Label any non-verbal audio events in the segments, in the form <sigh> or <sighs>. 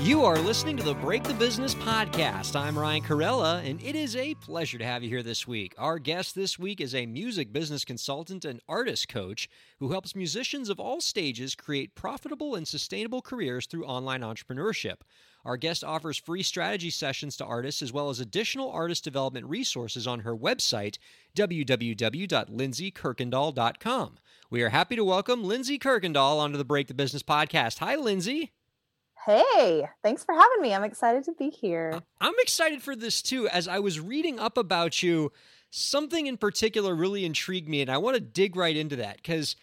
You are listening to the Break the Business podcast. I'm Ryan Kairalla, and it is a pleasure to have you here this week. Our guest this week is a music business consultant and artist coach who helps musicians of all stages create profitable and sustainable careers through online entrepreneurship. Our guest offers free strategy sessions to artists as well as additional artist development resources on her website, www.lindsey kirkendall.com. We are happy to welcome Lindsey Kirkendall onto the Break the Business podcast. Hi, Lindsey. Hey, thanks for having me. I'm excited to be here. I'm excited for this too. As I was reading up about you, something in particular really intrigued me, and I want to dig right into that because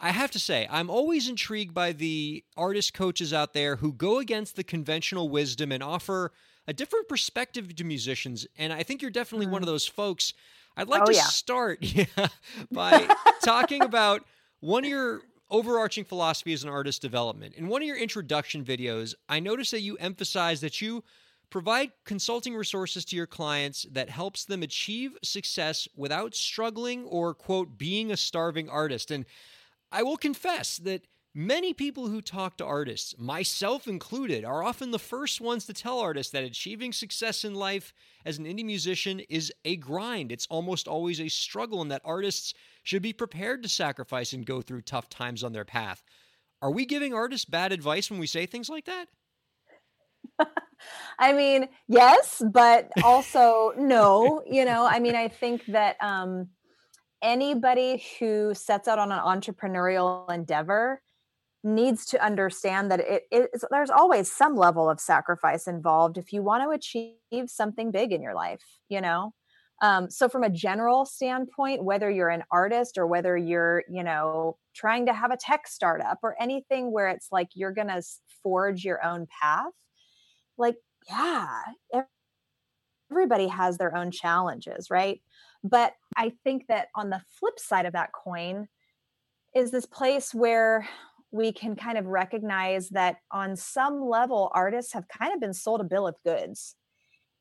I have to say, I'm always intrigued by the artist coaches out there who go against the conventional wisdom and offer a different perspective to musicians. And I think you're definitely mm. one of mm-hmm. those folks. I'd like oh, to yeah. start <laughs> yeah, by <laughs> talking about one of your overarching philosophy as an artist development. In one of your introduction videos, I noticed that you emphasize that you provide consulting resources to your clients that helps them achieve success without struggling or quote being a starving artist. And I will confess that Many people who talk to artists, myself included, are often the first ones to tell artists that achieving success in life as an indie musician is a grind. It's almost always a struggle, and that artists should be prepared to sacrifice and go through tough times on their path. Are we giving artists bad advice when we say things like that? <laughs> I mean, yes, but also no. You know, I mean, I think that um, anybody who sets out on an entrepreneurial endeavor needs to understand that it is there's always some level of sacrifice involved if you want to achieve something big in your life you know? Um, so from a general standpoint whether you're an artist or whether you're you know trying to have a tech startup or anything where it's like you're gonna forge your own path like yeah everybody has their own challenges right? But i think that on the flip side of that coin is this place where we can kind of recognize that on some level, artists have kind of been sold a bill of goods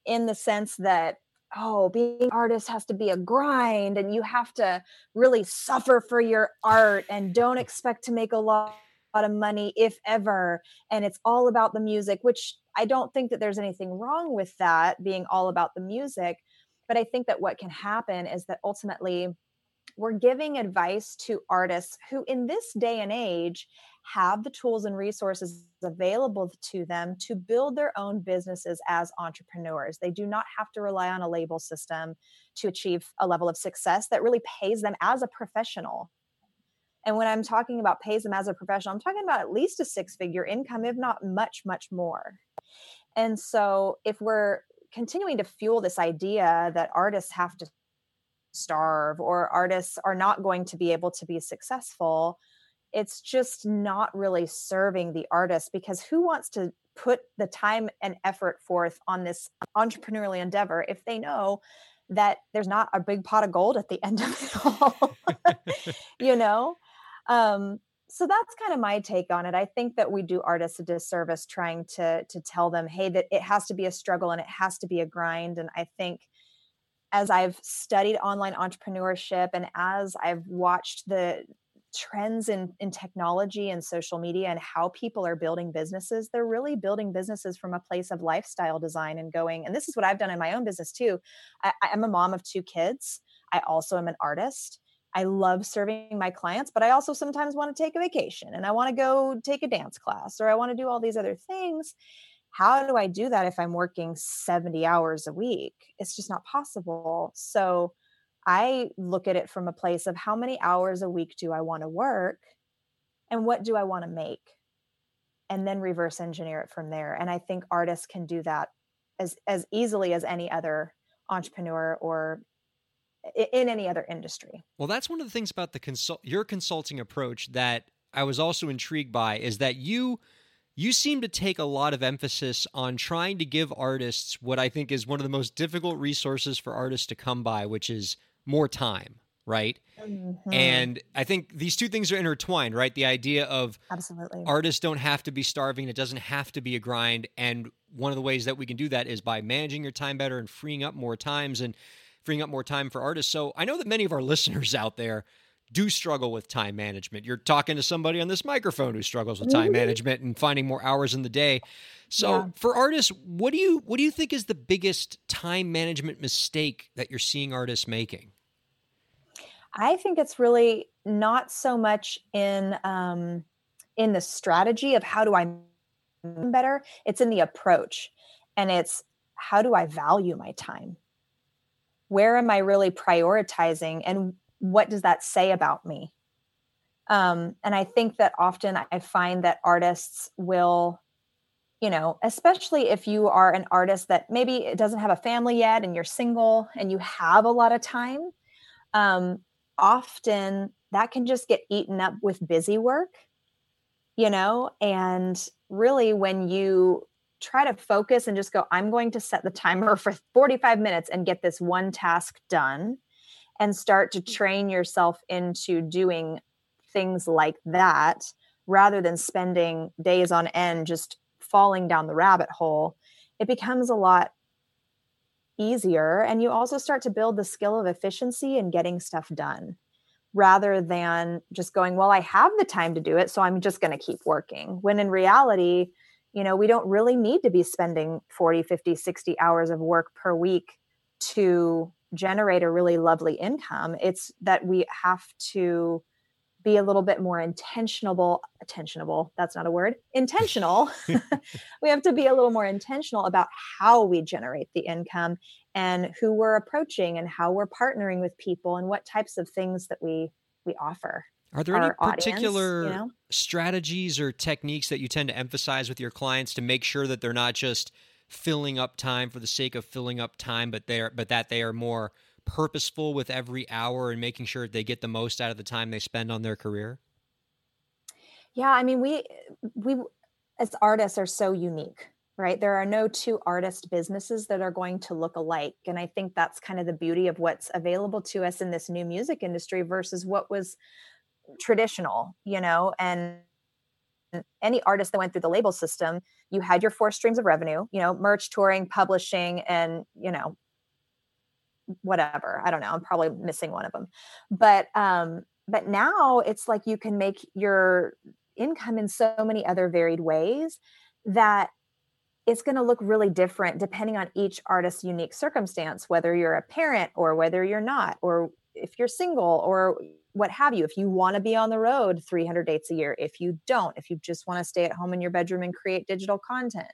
in the sense that, oh, being an artist has to be a grind and you have to really suffer for your art and don't expect to make a lot of money if ever and it's all about the music which i don't think that there's anything wrong with that being all about the music but i think that what can happen is that ultimately we're giving advice to artists who, in this day and age, have the tools and resources available to them to build their own businesses as entrepreneurs. They do not have to rely on a label system to achieve a level of success that really pays them as a professional. And when I'm talking about pays them as a professional, I'm talking about at least a six figure income, if not much, much more. And so if we're continuing to fuel this idea that artists have to starve or artists are not going to be able to be successful it's just not really serving the artist because who wants to put the time and effort forth on this entrepreneurial endeavor if they know that there's not a big pot of gold at the <laughs> end of it all <laughs> you know? Um, so that's kind of my take on it. I think that we do artists a disservice trying to to tell them hey that it has to be a struggle and it has to be a grind. And i think as I've studied online entrepreneurship and as I've watched the trends in, in technology and social media and how people are building businesses, they're really building businesses from a place of lifestyle design and going. And this is what I've done in my own business too. I, I'm a mom of two kids. I also am an artist. I love serving my clients, but I also sometimes want to take a vacation and I want to go take a dance class or I want to do all these other things how do I do that if I'm working 70 hours a week? It's just not possible. So I look at it from a place of how many hours a week do I want to work and what do I want to make? And then reverse engineer it from there. And I think artists can do that as as easily as any other entrepreneur or in any other industry. Well, that's one of the things about the consult your consulting approach that I was also intrigued by is that you you seem to take a lot of emphasis on trying to give artists what I think is one of the most difficult resources for artists to come by, which is more time, right? Mm-hmm. And I think these two things are intertwined, right? The idea of absolutely artists don't have to be starving, it doesn't have to be a grind. And one of the ways that we can do that is by managing your time better and freeing up more times and freeing up more time for artists. So I know that many of our <laughs> listeners out there do struggle with time management. You're talking to somebody on this microphone who struggles with time mm-hmm. management and finding more hours in the day. So yeah. for artists, what do you what do you think is the biggest time management mistake that you're seeing artists making? I think it's really not so much in um, in the strategy of how do I better. It's in the approach, and it's how do I value my time. Where am I really prioritizing, and what does that say about me? Um, and I think that often I find that artists will, you know, especially if you are an artist that maybe it doesn't have a family yet and you're single and you have a lot of time, um, often that can just get eaten up with busy work, you know, and really when you try to focus and just go, I'm going to set the timer <laughs> for 45 minutes and get this one task done and start to mm-hmm. train yourself into doing things like that rather than spending days on end just falling down the rabbit hole it becomes a lot easier and you also start to build the skill of efficiency and getting stuff done rather than just going well i have the time to do it so i'm just going to keep working when in reality you know we don't really need to be spending 40 50 60 hours of work per week to generate a really lovely income it's that we have to be a little bit more intentionable intentional that's not a word intentional <laughs> <laughs> we have to be a little more intentional about how we generate the income and who we're approaching and how we're partnering with people and what types of things that we we offer are there any particular audience, you know? strategies or techniques that you tend to emphasize with your clients to make sure that they're not just filling up time for the sake of filling up time, but they're but that they are more purposeful with every hour and making sure they get the most out of the time they spend on their career? Yeah, I mean, we we as artists are so unique, right? There are no two artist businesses that are going to look alike, and I think that's kind of the beauty of what's available to us in this new music industry versus what was traditional, you know, and any artist that went through the label system, you had your four streams of revenue, you know, merch, touring, publishing, and, you know, whatever. I don't know. I'm probably missing one of them. But um, but now it's like you can make your income in so many other varied ways that it's going to look really different depending on each artist's unique circumstance, whether you're a parent or whether you're not, or if you're single or what have you. If you want to be on the road 300 dates a year, if you don't, if you just want to stay at home in your bedroom and create digital content,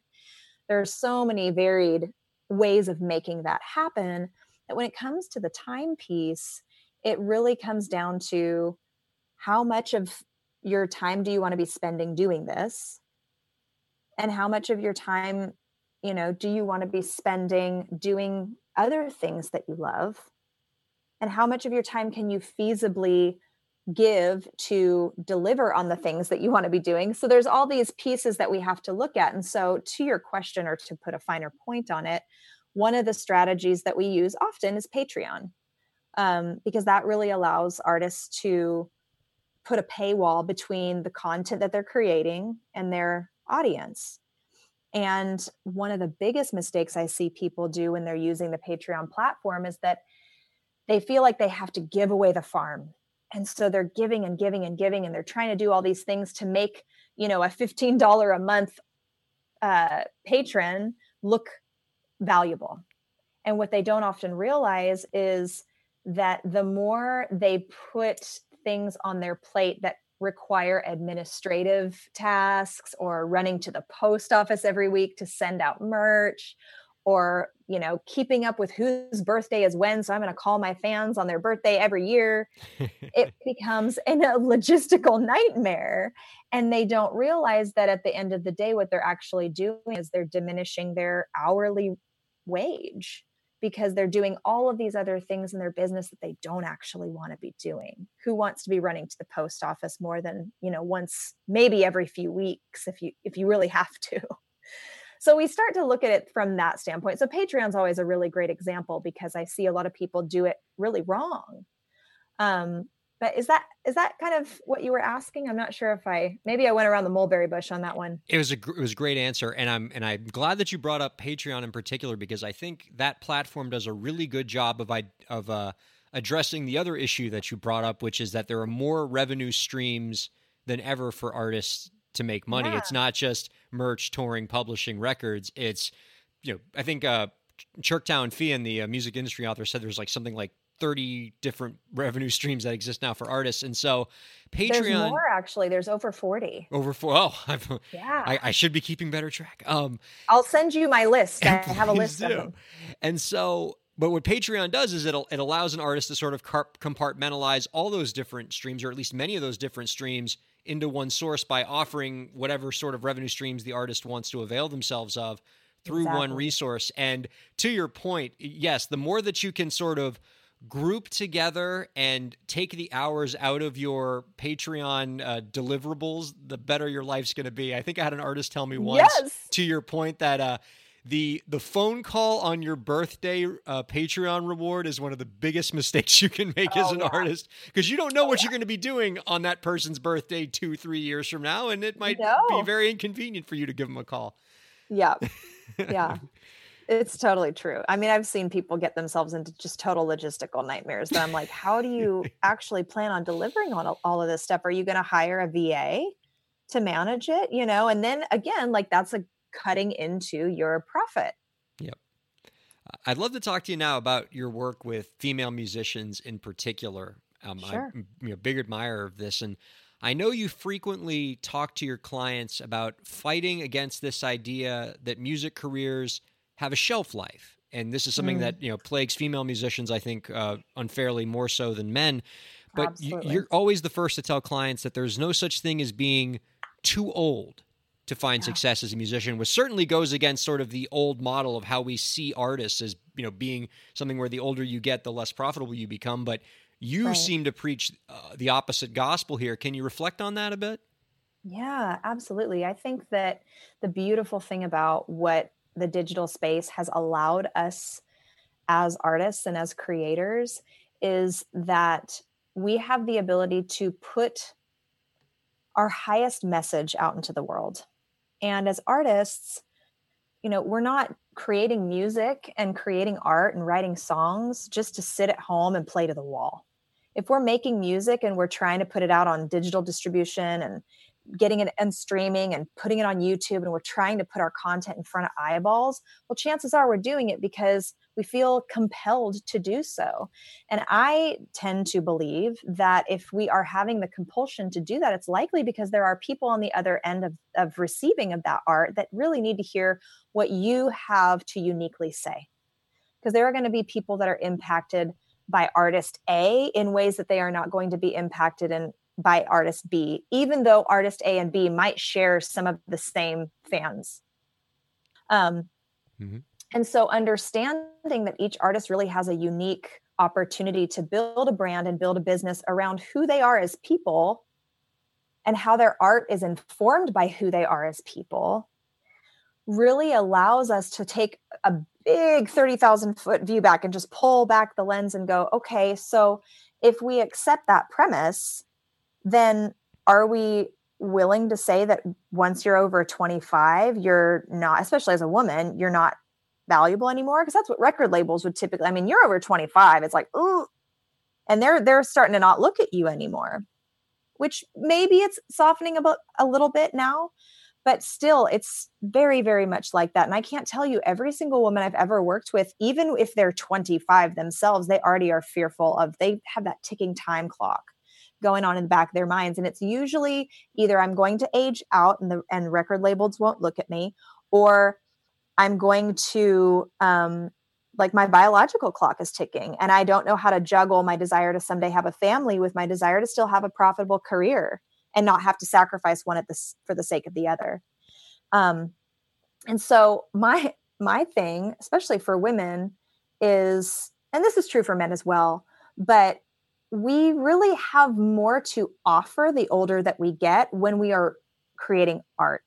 there are so many varied ways of making that happen that when it comes to the time piece, it really comes down to how much of your time do you want to be spending doing this? And how much of your time, you know, do you want to be spending doing other things that you love? And how much of your time can you feasibly give to deliver on the things that you want to be doing? So there's all these pieces that we have to look at. And so to your question or to put a finer point on it one of the strategies that we use often is patreon um, because that really allows artists to put a paywall between the content that they're creating and their audience. And one of the biggest mistakes i see people do when they're using the patreon platform is that they feel like they have to give away the farm. And so they're giving and giving and giving and they're trying to do all these things to make you know a $15 a month uh, patron look valuable. And what they don't often realize is that the more they put things on their plate that require administrative tasks or running to the post office every week to send out merch or you know keeping up with whose birthday is when so i'm going to call my fans on their birthday every year. It <laughs> becomes a logistical nightmare and they don't realize that at the end of the day what they're actually doing is they're diminishing their hourly wage because they're doing all of these other things in their business that they don't actually want to be doing. Who wants to be running to the post office more than you know once maybe every few weeks if you if you really have to so we start to look at it from that standpoint so patreon's always a really great example because i see a lot of people do it really wrong um, but is that is that kind of what you were asking? I'm not sure if I maybe I went around the mulberry bush on that one. It was a it was a great answer, and I'm and I'm glad that you brought up Patreon in particular because I think that platform does a really good job of I of uh, addressing the other issue that you brought up, which is that there are more revenue streams than ever for artists to make money. Yeah. It's not just merch, touring, publishing records. It's you know I think uh, Chirktown Fian, the uh, music industry author, said there's like something like 30 different <laughs> revenue streams that exist now for artists. And so Patreon. There's more actually. There's over 40. Over four. Oh, I've, yeah. I, I, should be keeping better track. Um, I'll send you my list. I <laughs> have a list do. of them. And so, but what Patreon does is it it allows an artist to sort of compartmentalize all those different streams, or at least many of those different streams, into one source by offering whatever sort of revenue streams the artist wants to avail themselves of through exactly. one resource. And to your point, yes, the more that you can sort of group together and take the hours out of your Patreon uh, deliverables, the better your life's going to be. I think I had an artist tell me once, yes. to your point, that uh, the the phone call on your birthday uh, Patreon reward is one of the biggest <laughs> mistakes you can make oh, as an yeah. artist because you don't know oh, what yeah. you're going to be doing on that person's birthday two, three years from now, and it might no. be very inconvenient for you to give them a call. Yeah, <laughs> yeah. It's totally true. I mean, I've seen people get themselves into just total logistical nightmares that I'm like, how do you <laughs> actually plan on delivering on all of this stuff? Are you going to hire a VA to manage it? You know, and then again, like that's a cutting into your profit. Yep. I'd love to talk to you now about your work with female musicians in particular. Um, sure. I'm you know, big admirer of this. And I know you frequently talk to your clients about fighting against this idea that music careers – have a shelf life. And this is something mm. that you know plagues female musicians, I think, uh, unfairly more so than men. But Absolutely. you're always the first to tell clients that there's no such thing as being too old to find yeah. success as a musician, which certainly goes against sort of the old model of how we see artists as you know being something where the older you get, the less profitable you become. But you right. seem to preach uh, the opposite gospel here. Can you reflect on that a bit? Yeah, absolutely. I think that the beautiful thing about what the digital space has allowed us as artists and as creators is that we have the ability to put our highest message out into the world. And as artists, you know, we're not creating music and creating art and writing songs just to sit at home and play to the wall. If we're making music and we're trying to put it out on digital distribution and getting it and streaming and putting it on YouTube and we're trying to put our content in front of eyeballs, well, chances are we're doing it because we feel compelled to do so. And I tend to believe that if we are having the compulsion to do that, it's likely because there are people on the other end of, of receiving of that art that really need to hear what you have to uniquely say. Because there are going to be people that are impacted by artist A in ways that they are not going to be impacted in by artist B, even though artist A and B might share some of the same fans. Um, mm-hmm. And so, understanding that each artist really has a unique opportunity to build a brand and build a business around who they are as people and how their art is informed by who they are as people really allows us to take a big 30,000 foot view back and just pull back the lens and go, okay, so if we accept that premise, then are we willing to say that once you're over 25 you're not especially as a woman you're not valuable anymore? Because that's what record labels would typically i mean you're over 25 it's like ooh and they're they're starting to not look at you anymore which maybe it's softening about a little bit now but still it's very very much like that and i can't tell you every single woman i've ever worked with even if they're 25 themselves they already are fearful of they have that ticking time clock going on in the back of their minds and it's usually either i'm going to age out and the and record labels won't look at me or i'm going to um like my biological clock is ticking and i don't know how to juggle my desire to someday have a family with my desire to still have a profitable career and not have to sacrifice one at this for the sake of the other. Um and so my my thing especially for women is, and this is true for men as well, but we really have more to offer the older that we get when we are creating art.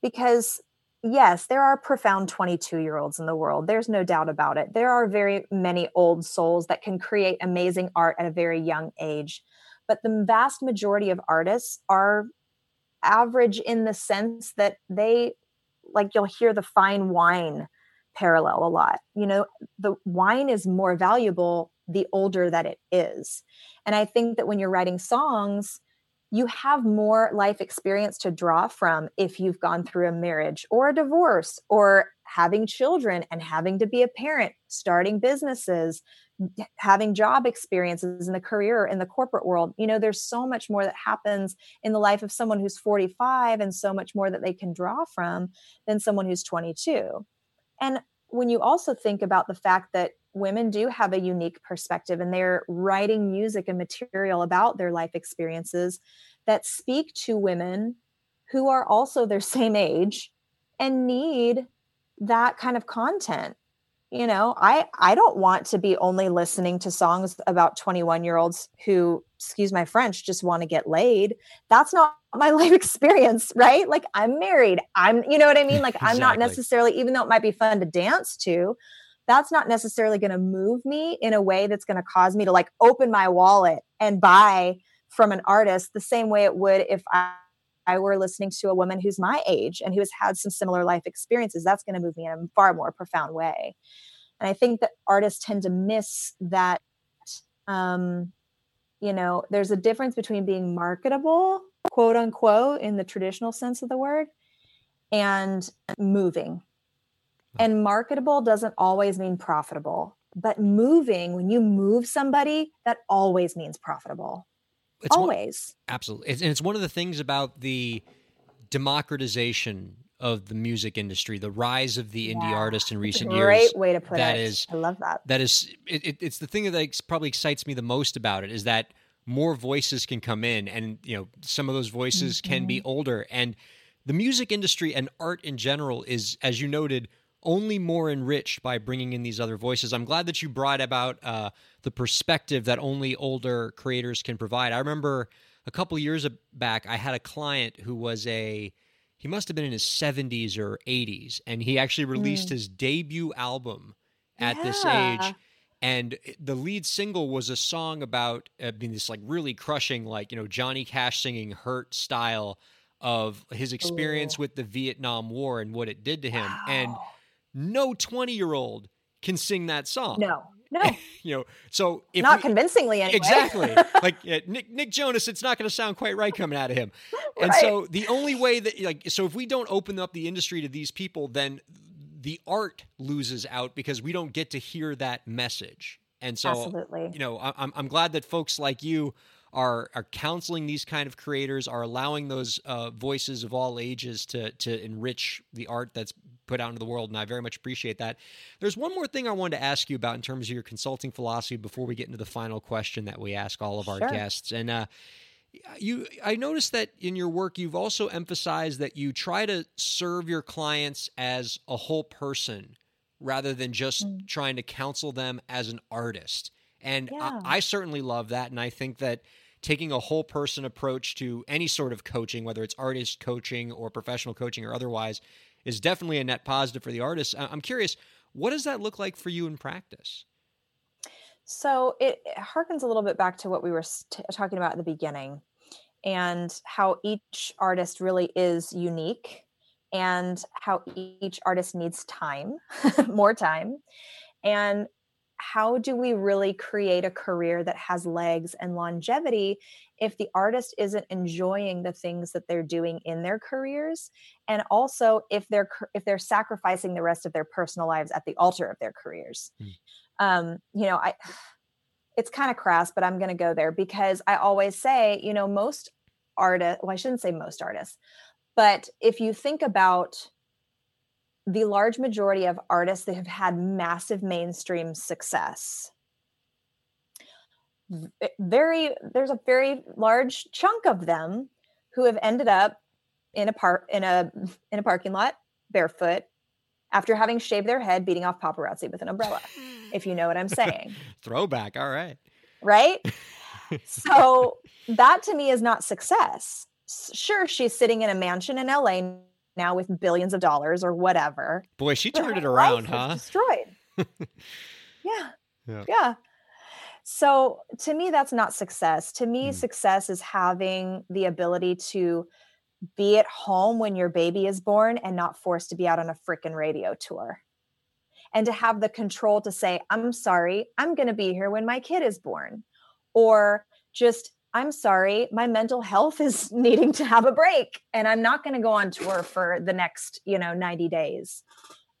Because, yes, there are profound 22 year olds in the world. There's no doubt about it. There are very many old souls that can create amazing art at a very young age. But the vast majority of artists are average in the sense that they, like, you'll hear the fine wine parallel a lot. You know, the wine is more valuable the older that it is. And I think that when you're writing songs, you have more life experience to draw from if you've gone through a marriage or a divorce or having children and having to be a parent, starting businesses, having job experiences in the career in the corporate world. You know, there's so much more that happens in the life of someone who's 45 and so much more that they can draw from than someone who's 22. And when you also think about the fact that women do have a unique perspective and they're writing music and material about their life experiences that speak to women who are also their <laughs> same age and need that kind of content. You know i i don't want to be only listening to songs about 21 year olds who excuse my french just want to get laid. That's not <laughs> my life experience right? Like i'm married. I'm you know what i mean? Like i'm not necessarily even though it might be fun to dance to that's not necessarily going to move me in a way that's going to cause me to like open my wallet and buy from an artist the same way it would if I, I were listening to a woman who's my age and who has had some similar life experiences. That's going to move me in a far more profound way. And I think that artists tend to miss that. Um, you know, there's a difference between being marketable, quote unquote, in the traditional sense of the word, and moving and marketable doesn't always mean profitable, but moving, when you move somebody, that always means profitable. It's always. One, absolutely. and it's one of the things about the democratization of the music industry, the rise of the indie yeah, artist in recent great years. Great way to put that it. Is, I love that. That is, it, it, it's the thing that probably excites me the most about it is that more voices can come in, and you know, some of those voices mm-hmm. can be mm-hmm. older, and the music industry and art in general is, as you noted, only more enriched by bringing in these other voices. I'm glad that you brought about uh, the perspective that only older creators can provide. I remember a couple years back, I had a client who was a he must have been in his 70s or 80s, and he actually released mm. his debut album at yeah. this age. And the lead single was a song about uh, being this like really crushing, like you know Johnny Cash singing "Hurt" style of his experience Ooh. with the Vietnam War and what it did to him. Wow. And no 20 year old can sing that song. No. No, <laughs> you know, so if not we, convincingly anyway. Exactly, <laughs> like Nick Nick Jonas, it's not going to sound quite right coming out of him. <laughs> And right. so the only way that like, so if we don't open up the industry to these people, then the art loses out because we don't get to hear that message. And so, Absolutely. you know, I'm I'm glad that folks like you are are counseling these kind of creators, are allowing those uh, voices of all ages to to enrich the art that's put out into the world, and I very much appreciate that. There's one more thing I wanted to ask you about in terms of your consulting philosophy before we get into the final question that we ask all of our sure. guests, and. Uh, you i noticed that in your work you've also emphasized that you try to serve your clients as a whole person rather than just mm. trying to counsel them as an artist and yeah. I, I, certainly love that and i think that taking a whole person approach to any sort of coaching, whether it's artist coaching or professional coaching or otherwise, is definitely a net positive for the artist. I'm curious, what does that look like for you in practice? So it, harkens a little bit back to what we were t- talking about at the beginning and how each artist really is unique and how each artist needs time, <laughs> more time. And how do we really create a career that has legs and longevity if the artist isn't enjoying the things that they're doing in their careers and also if they're if they're sacrificing the rest of their personal lives at the altar of their careers mm. um you know i <sighs> it's kind of crass but i'm going to go there because i always say you know most artists well i shouldn't say most artists but if you think about the large majority of artists that have had massive mainstream success very there's a very large chunk of them who have ended up in a park in a in a parking lot barefoot after having shaved their head, beating off paparazzi with an umbrella, if you know what I'm saying. <laughs> Throwback. All right. Right. <laughs> so that to me is not success. Sure, she's sitting in a mansion in LA now with billions of dollars or whatever. Boy, she turned it around, huh? Destroyed. <laughs> yeah. yeah. Yeah. So to me, that's not success. To me, mm. success is having the ability to be at home when your baby is born and not forced to be out on a freaking radio tour. And to have the control to say, I'm sorry, I'm going to be here when my kid is born. Or just, I'm sorry, my mental health is <laughs> needing to have a break and I'm not going to go on tour for the next, you know, 90 days.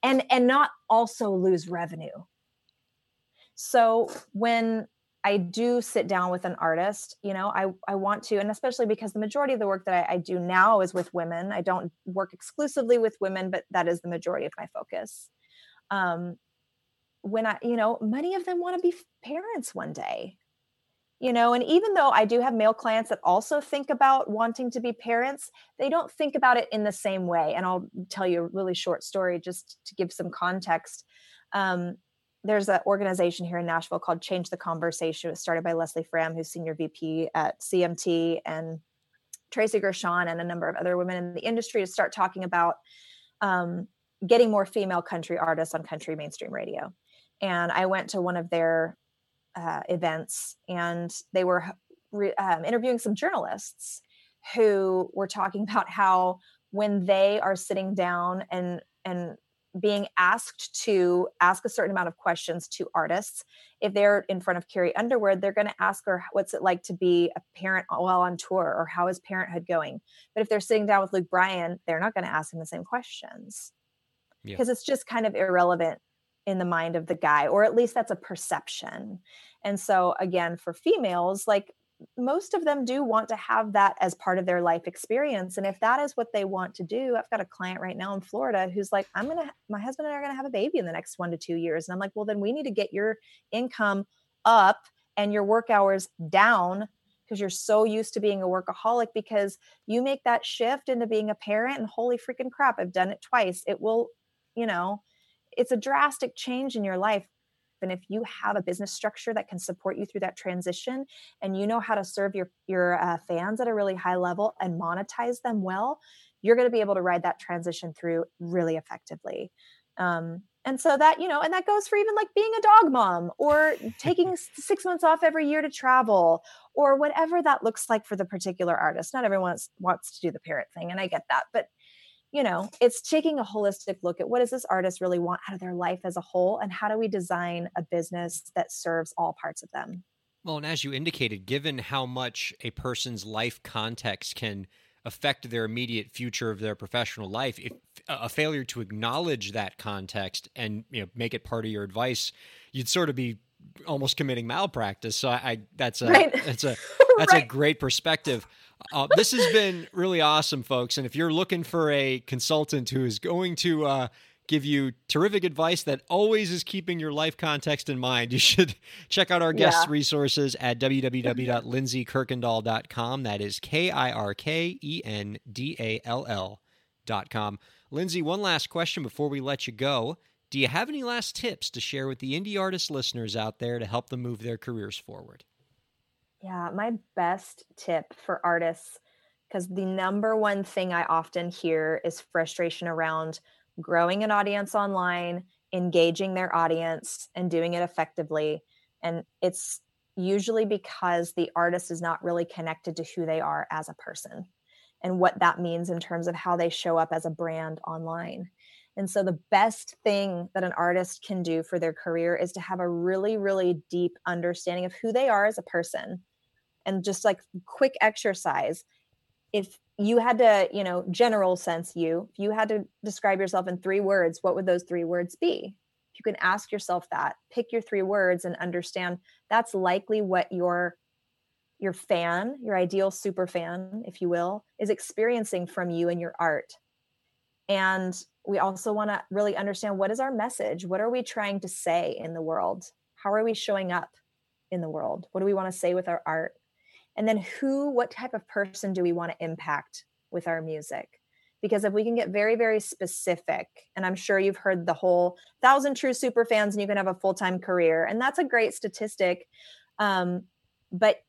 And and not also lose revenue. So when I do sit down with an artist, you know, I, I want to, and especially because the majority of the work that I, I, do now is with women. I don't work exclusively with women, but that is the majority of my focus. Um, when I, you know, many of them want to be parents one day, you know, and even though I do have male clients that also think about wanting to be parents, they don't think about it in the same way. And I'll tell you a really short story just to give some context. Um, there's an organization here in Nashville called Change the Conversation. It was started by Leslie Fram, who's senior VP at CMT, and Tracy Gershon and a number of other women in the industry to start talking about um, getting more female country artists on country mainstream radio. And I went to one of their uh, events, and they were re- um, interviewing some journalists who were talking <laughs> about how when they are sitting down and and being asked to ask a certain amount of questions to artists. If they're in front of Carrie Underwood, they're going to ask her, What's it like to be a parent while on tour? Or how is parenthood going? But if they're sitting down with Luke Bryan, they're not going to ask him the same questions because yeah. it's just kind of irrelevant in the mind of the guy, or at least that's a perception. And so, again, for females, like most of them do want to have that as part of their life experience. And if that is what they want to do i've got a client right now in florida who's like i'm gonna my husband and i are gonna have a baby in the next one to two years. And i'm like well then we need to get your income up and your work hours down because you're so used to being a workaholic because you make that shift into being a parent and holy freaking crap i've done it twice. It will you know it's a drastic change in your life. And if you have a business structure that can support you through that transition and you know how to serve your your uh, fans at a really high level and monetize them well you're going to be able to ride that transition through really effectively. Um, and so that you know and that goes for even like being a dog mom or taking <laughs> six months off every year to travel or whatever that looks like for the particular artist. Not everyone wants, wants to do the parent thing and i get that but you know, it's taking a holistic look at what does this artist really want out of their life as a whole and how do we design a business that serves all parts of them. Well, and as you indicated, given how much a person's life context can affect their immediate future of their professional life, if a failure to acknowledge that context and you know make it part of your advice, you'd sort of be almost committing malpractice. So I, I that's a right. that's a <laughs> that's right. a great perspective. Uh, this has been really awesome, folks. And if you're looking for a consultant who is going to uh, give you terrific advice that always is keeping your life context in mind, <laughs> you should check out our guest yeah. resources at www.lindsey That is K I R K E N D A L L.com. Lindsey, one last question before we let you go. Do you have any last tips to share with the indie artist listeners out there to help them move their careers forward? Yeah, my best tip for artists, because the number one thing I often hear is frustration around growing an audience online, engaging their audience, and doing it effectively. And it's usually because the artist is not really connected to who they are as a person and what that means in terms of how they show up as a brand online. And so, the best thing that an artist can do for their career is to have a really, really deep understanding of who they are as a person. And just like quick exercise, if you had to, you know, general sense you, if you had to describe yourself in three words, what would those three words be? If you can ask yourself that, pick your three words and understand that's likely what your your fan, your ideal super fan, if you will, is experiencing from you and your art. And we also want to really understand what is our message? What are we trying to say in the world? How are we showing up in the world? What do we want to say with our art? And then who, what type of person do we want to impact with our music? because if we can get very very specific and i'm sure you've heard the whole thousand true super fans and you can have a full-time career and that's a great statistic um, but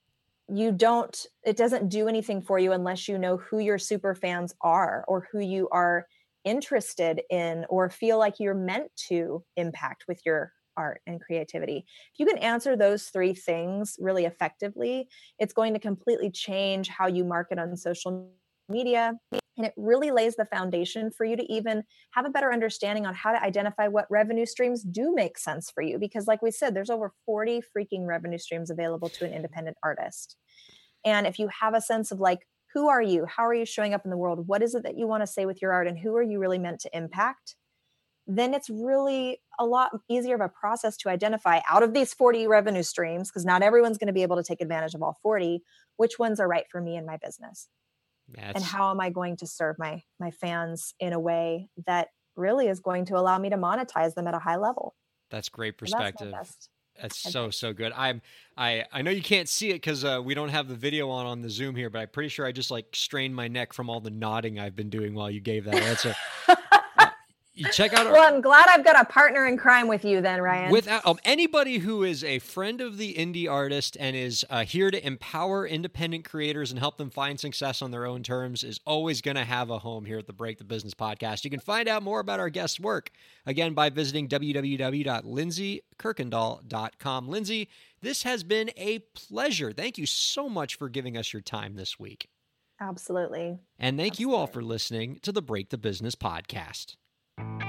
you don't it doesn't do anything for you unless you know who your super fans are or who you are interested in or feel like you're meant to impact with your art and creativity. If you can answer those three things really effectively, it's going to completely change how you market on social media. And it really lays the foundation for you to even have a better understanding on how to identify what revenue streams do make sense for you. Because, like we said, there's over 40 freaking revenue streams available to an independent artist. And if you have a sense of like, who are you? How are you showing up in the world? What is it that you want to say with your art? And who are you really meant to impact? Then it's really a lot easier of a process to identify out of these 40 revenue streams, because not everyone's going to be able to take advantage of all 40, which ones are right for me and my business. That's... And how am I going to serve my my fans in a way that really is going to allow me to monetize them at a high level? That's great perspective. That's, that's so so good. I'm I I know you can't see it because uh, we don't have the video on on the Zoom here, but I'm pretty sure I just like strained my neck from all the nodding I've been doing while you gave that answer. <laughs> check out. Our, well, I'm glad I've got a partner in crime with you, then, Ryan. Without um, anybody who is a friend of the indie artist and is uh, here to empower independent creators and help them find success on their own terms is always going to have a home here at the Break the Business podcast. You can find out more about our guest's work again by visiting www.lindsey kirkendall.com. Lindsey, this has been a pleasure. Thank you so much for giving us your time this week. Absolutely. And thank Absolutely. you all for listening to the Break the Business podcast. Thank you.